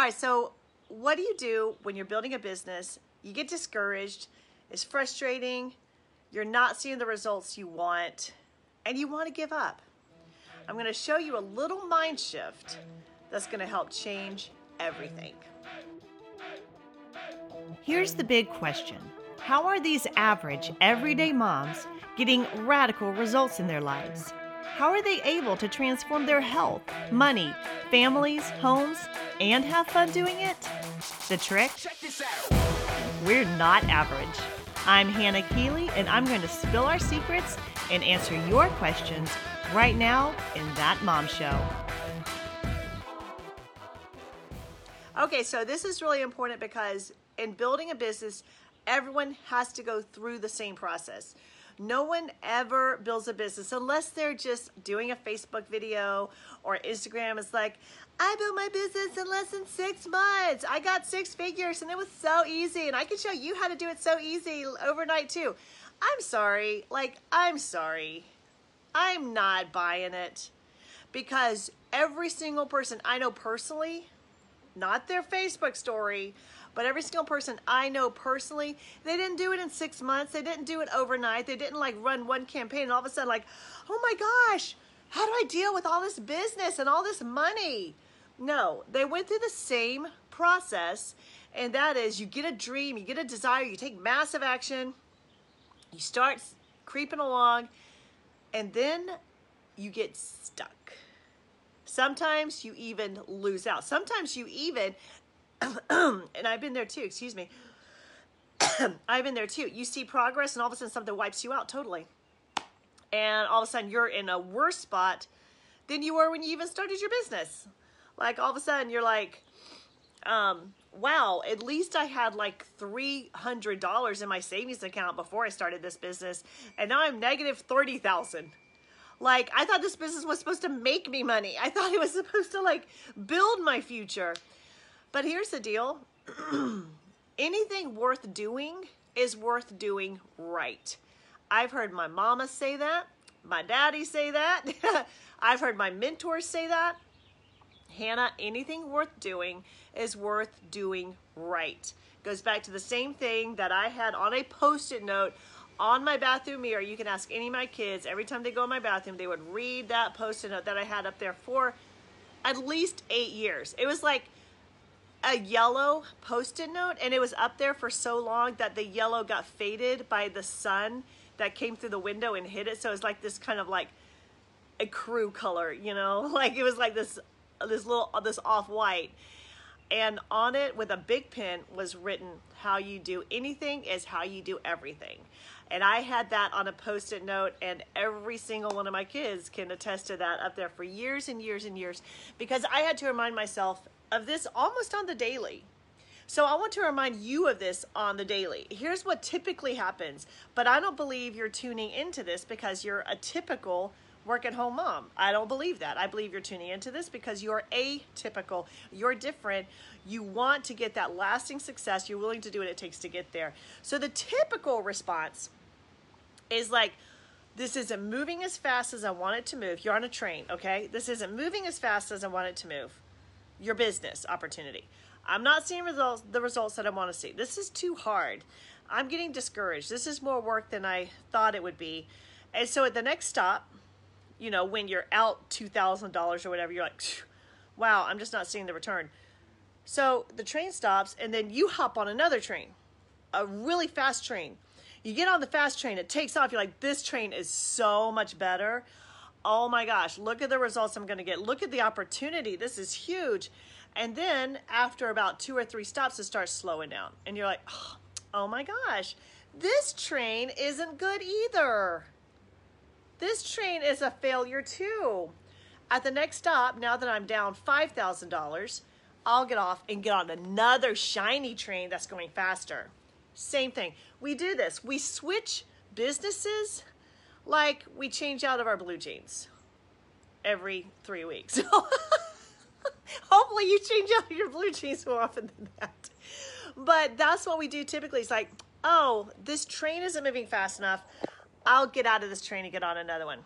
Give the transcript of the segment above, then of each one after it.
All right, so what do you do when you're building a business? You get discouraged, it's frustrating, you're not seeing the results you want, and you want to give up. I'm going to show you a little mind shift that's going to help change everything. Here's the big question How are these average, everyday moms getting radical results in their lives? How are they able to transform their health, money, families, homes, and have fun doing it? The trick? We're not average. I'm Hannah Keeley, and I'm going to spill our secrets and answer your questions right now in That Mom Show. Okay, so this is really important because in building a business, everyone has to go through the same process. No one ever builds a business unless they're just doing a Facebook video or Instagram. It's like, I built my business in less than six months. I got six figures and it was so easy. And I can show you how to do it so easy overnight too. I'm sorry. Like, I'm sorry. I'm not buying it because every single person I know personally, not their Facebook story, but every single person I know personally, they didn't do it in six months. They didn't do it overnight. They didn't like run one campaign and all of a sudden, like, oh my gosh, how do I deal with all this business and all this money? No, they went through the same process, and that is you get a dream, you get a desire, you take massive action, you start creeping along, and then you get stuck. Sometimes you even lose out. Sometimes you even and I've been there too, excuse me. I've been there too. You see progress and all of a sudden something wipes you out totally. And all of a sudden you're in a worse spot than you were when you even started your business. Like all of a sudden you're like, um, wow, at least I had like $300 in my savings account before I started this business. And now I'm negative 30,000. Like I thought this business was supposed to make me money. I thought it was supposed to like build my future. But here's the deal anything worth doing is worth doing right. I've heard my mama say that, my daddy say that, I've heard my mentors say that. Hannah, anything worth doing is worth doing right. Goes back to the same thing that I had on a post it note on my bathroom mirror. You can ask any of my kids, every time they go in my bathroom, they would read that post it note that I had up there for at least eight years. It was like, a yellow post-it note and it was up there for so long that the yellow got faded by the sun that came through the window and hit it. So it's like this kind of like ecru color you know? Like it was like this this little this off-white. And on it with a big pen was written how you do anything is how you do everything. And i had that on a post-it note and every single one of my kids can attest to that up there for years and years and years. Because i had to remind myself of this almost on the daily. So I want to remind you of this on the daily. Here's what typically happens, but I don't believe you're tuning into this because you're a typical work at home mom. I don't believe that. I believe you're tuning into this because you're atypical. You're different. You want to get that lasting success. You're willing to do what it takes to get there. So the typical response is like, this isn't moving as fast as I want it to move. You're on a train, okay? This isn't moving as fast as I want it to move your business opportunity. I'm not seeing results, the results that I want to see. This is too hard. I'm getting discouraged. This is more work than I thought it would be. And so at the next stop, you know, when you're out $2,000 or whatever, you're like, wow, I'm just not seeing the return. So the train stops, and then you hop on another train, a really fast train. You get on the fast train, it takes off. You're like, this train is so much better oh my gosh, look at the results I'm going to get. Look at the opportunity. This is huge. And then after about two or three stops, it starts slowing down. And you're like, oh my gosh, this train isn't good either. This train is a failure too. At the next stop, now that I'm down $5,000, I'll get off and get on another shiny train that's going faster. Same thing. We do this. We switch businesses like we change out of our blue jeans every three weeks. Hopefully you change out of your blue jeans more often than that. But that's what we do typically. It's like, oh, this train isn't moving fast enough. I'll get out of this train and get on another one.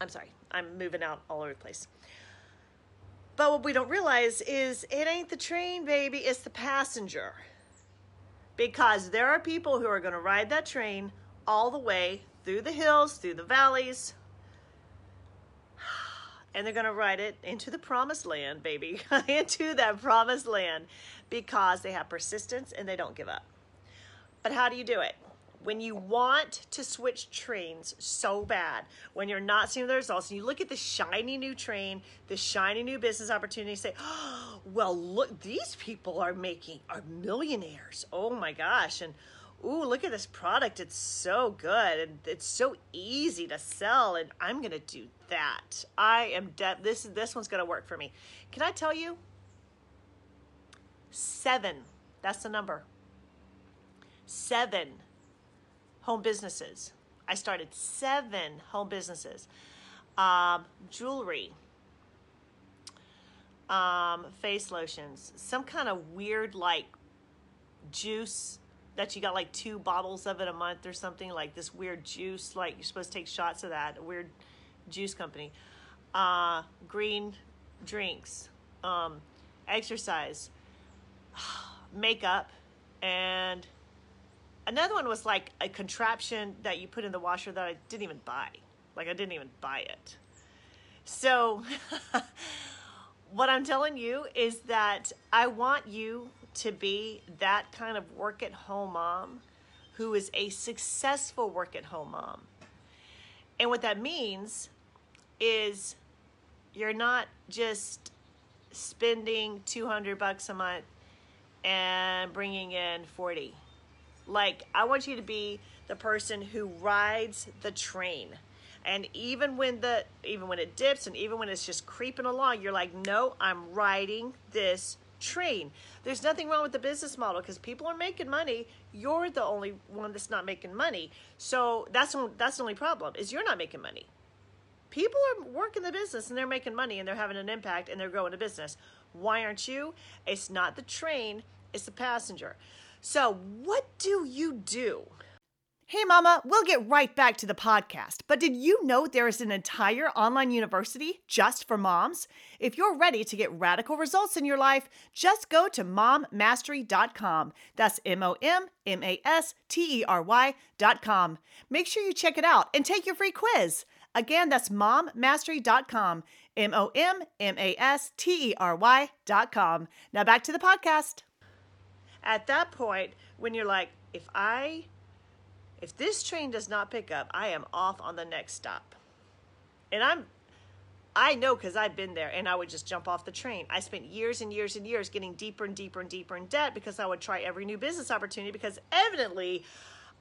I'm sorry, I'm moving out all over the place. But what we don't realize is it ain't the train, baby, it's the passenger. Because there are people who are going to ride that train all the way through the hills, through the valleys, and they're going to ride it into the promised land, baby, into that promised land because they have persistence and they don't give up. But how do you do it? When you want to switch trains so bad, when you're not seeing the results, and you look at the shiny new train, the shiny new business opportunity, say, oh, well, look, these people are making, are millionaires. Oh my gosh. And ooh, look at this product. It's so good and it's so easy to sell. And I'm going to do that. I am dead. This, this one's going to work for me. Can I tell you? Seven. That's the number. Seven home businesses. I started seven home businesses. Um, jewelry, um, face lotions, some kind of weird like juice that you got like two bottles of it a month or something like this weird juice like you're supposed to take shots of that a weird juice company. Uh, green drinks um, exercise makeup and another one was like a contraption that you put in the washer that i didn't even buy. Like i didn't even buy it. So what i'm telling you is that i want you to be that kind of work at home mom who is a successful work at home mom. And what that means is you're not just spending 200 bucks a month and bringing in 40. Like, I want you to be the person who rides the train. And even when the even when it dips and even when it's just creeping along, you're like, "No, I'm riding this train. There's nothing wrong with the business model because people are making money. You're the only one that's not making money. So that's that's the only problem is you're not making money. People are working the business and they're making money and they're having an impact and they're growing a business. Why aren't you? It's not the train, it's the passenger. So, what do you do Hey, Mama, we'll get right back to the podcast. But did you know there is an entire online university just for moms? If you're ready to get radical results in your life, just go to mommastery.com. That's M O M M A S T E R Y.com. Make sure you check it out and take your free quiz. Again, that's mommastery.com. M O M M A S T E R Y.com. Now back to the podcast. At that point, when you're like, if I if this train does not pick up, I am off on the next stop. And I'm I know because I've been there and I would just jump off the train. I spent years and years and years getting deeper and deeper and deeper in debt because I would try every new business opportunity because evidently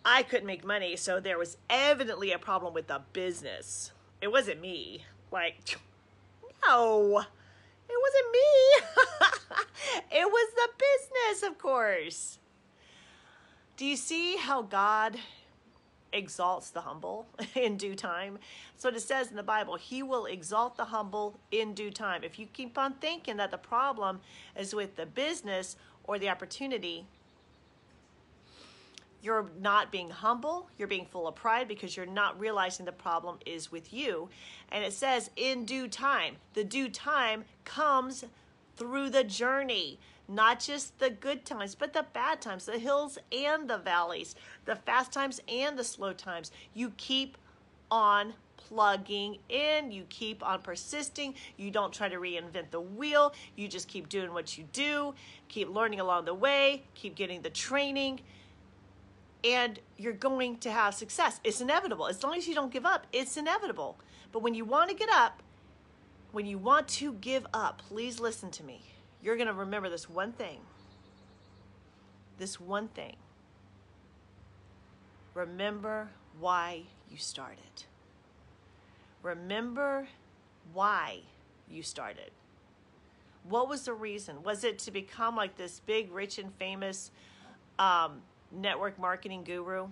I couldn't make money. So there was evidently a problem with the business. It wasn't me. Like, no, it wasn't me. it was the business, of course. Do you see how God exalts the humble in due time. So it says in the Bible, He will exalt the humble in due time. If you keep on thinking that the problem is with the business or the opportunity, you're not being humble, you're being full of pride because you're not realizing the problem is with you. And it says, in due time. The due time comes through the journey not just the good times, but the bad times, the hills and the valleys, the fast times and the slow times. You keep on plugging in, you keep on persisting, you don't try to reinvent the wheel, you just keep doing what you do, keep learning along the way, keep getting the training. And you're going to have success. It's inevitable. As long as you don't give up, it's inevitable. But when you want to get up, when you want to give up, please listen to me you're going to remember this one thing. This one thing. Remember why you started. Remember why you started. What was the reason? Was it to become like this big, rich, and famous um, network marketing guru?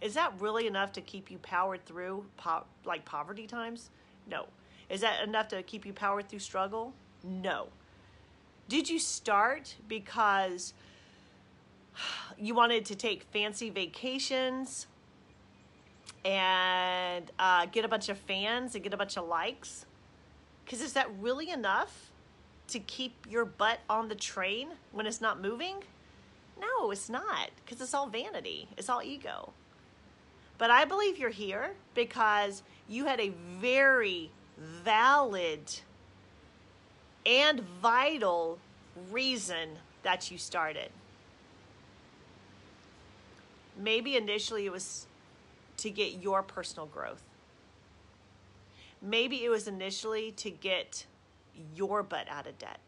Is that really enough to keep you powered through po- like poverty times? No. Is that enough to keep you powered through struggle? No. Did you start because you wanted to take fancy vacations and uh, get a bunch of fans and get a bunch of likes? Because is that really enough to keep your butt on the train when it's not moving? No, it's not. Because it's all vanity, it's all ego. But I believe you're here because you had a very valid and vital reason that you started. Maybe initially it was to get your personal growth. Maybe it was initially to get your butt out of debt.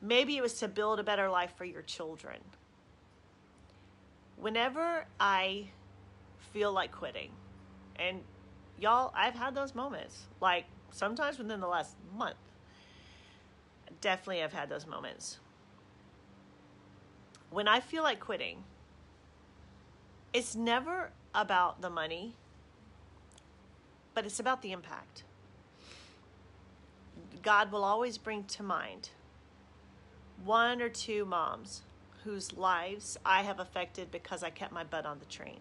Maybe it was to build a better life for your children. Whenever I feel like quitting, and y'all, I've had those moments, like sometimes within the last month, definitely I've had those moments. When I feel like quitting, it's never about the money, but it's about the impact. God will always bring to mind one or two moms whose lives I have affected because I kept my butt on the train.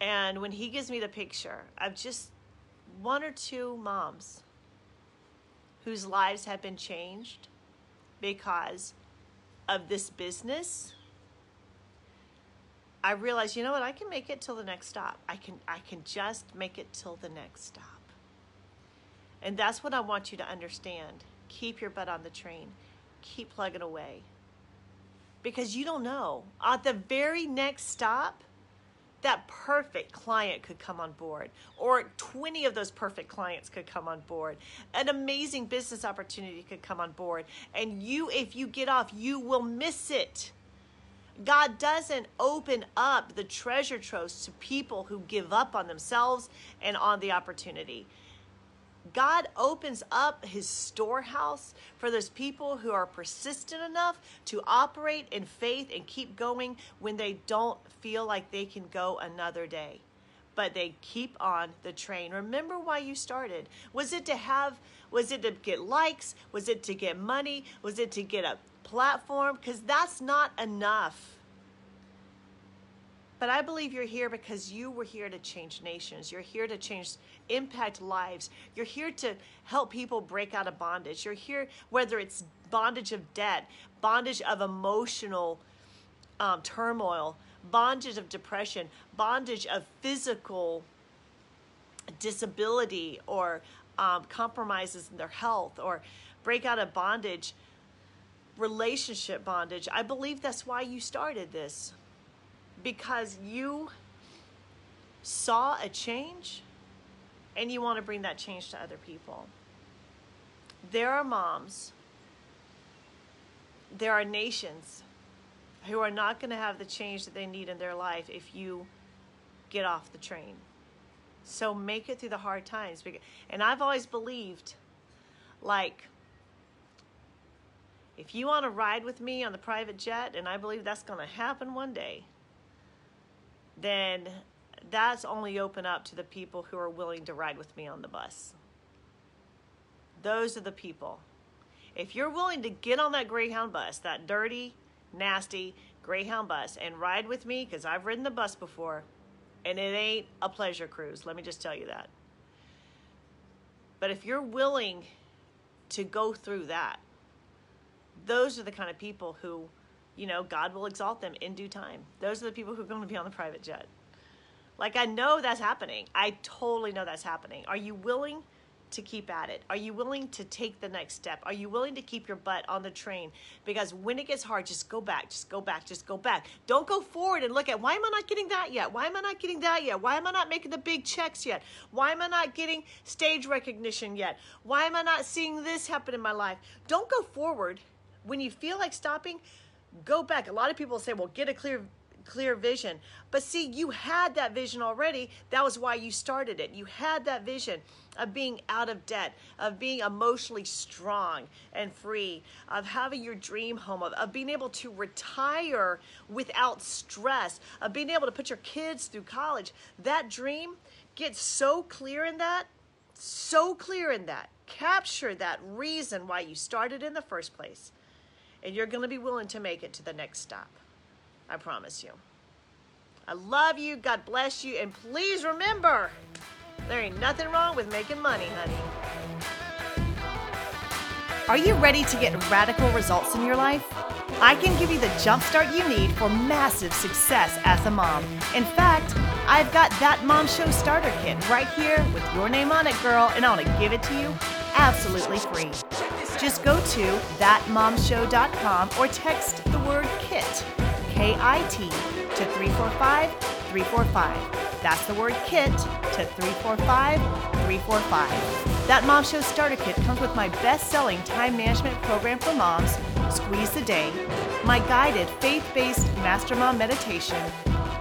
And when he gives me the picture of just one or two moms whose lives have been changed because of this business, I realized, you know what, I can make it till the next stop. I can I can just make it till the next stop. And that's what I want you to understand. Keep your butt on the train. Keep plugging away. Because you don't know. At the very next stop, that perfect client could come on board, or 20 of those perfect clients could come on board. An amazing business opportunity could come on board. And you, if you get off, you will miss it. God doesn't open up the treasure troves to people who give up on themselves and on the opportunity. God opens up his storehouse for those people who are persistent enough to operate in faith and keep going when they don't feel like they can go another day. But they keep on the train. Remember why you started. Was it to have, was it to get likes? Was it to get money? Was it to get a platform? Because that's not enough. But I believe you're here because you were here to change nations. You're here to change, impact lives. You're here to help people break out of bondage. You're here, whether it's bondage of debt, bondage of emotional um, turmoil, bondage of depression, bondage of physical disability or um, compromises in their health, or break out of bondage, relationship bondage. I believe that's why you started this because you saw a change and you want to bring that change to other people. There are moms, there are nations who are not going to have the change that they need in their life if you get off the train. So make it through the hard times. And I've always believed, like, if you want to ride with me on the private jet, and I believe that's going to happen one day, then that's only open up to the people who are willing to ride with me on the bus. Those are the people. If you're willing to get on that Greyhound bus, that dirty, nasty Greyhound bus, and ride with me, because I've ridden the bus before, and it ain't a pleasure cruise, let me just tell you that. But if you're willing to go through that, those are the kind of people who you know, God will exalt them in due time. Those are the people who are going to be on the private jet. Like, I know that's happening. I totally know that's happening. Are you willing to keep at it? Are you willing to take the next step? Are you willing to keep your butt on the train? Because when it gets hard, just go back, just go back, just go back. Don't go forward and look at why am I not getting that yet? Why am I not getting that yet? Why am I not making the big checks yet? Why am I not getting stage recognition yet? Why am I not seeing this happen in my life? Don't go forward. When you feel like stopping, go back. A lot of people say, well, get a clear clear vision. But see, you had that vision already. That was why you started it. You had that vision of being out of debt, of being emotionally strong and free, of having your dream home, of, of being able to retire without stress, of being able to put your kids through college. That dream gets so clear in that, so clear in that. Capture that reason why you started in the first place and you're going to be willing to make it to the next stop. I promise you. I love you. God bless you. And please remember, there ain't nothing wrong with making money, honey. Are you ready to get radical results in your life? I can give you the jumpstart you need for massive success as a mom. In fact, I've got that Mom Show starter kit right here with your name on it, girl, and I want to give it to you absolutely free. Just go to thatmomshow.com or text the word KIT, K I T, to 345 345. That's the word KIT to 345 345. That Mom Show Starter Kit comes with my best selling time management program for moms, Squeeze the Day, my guided faith based Master Mom meditation,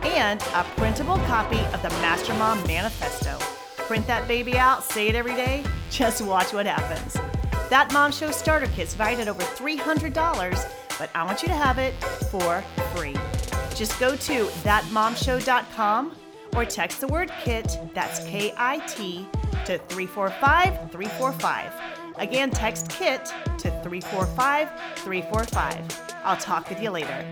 and a printable copy of the Master Mom Manifesto. Print that baby out, say it every day, just watch what happens. That Mom Show Starter Kit's valued at over $300, but I want you to have it for free. Just go to thatmomshow.com or text the word KIT, that's K I T, to 345 345. Again, text KIT to 345 345. I'll talk with you later.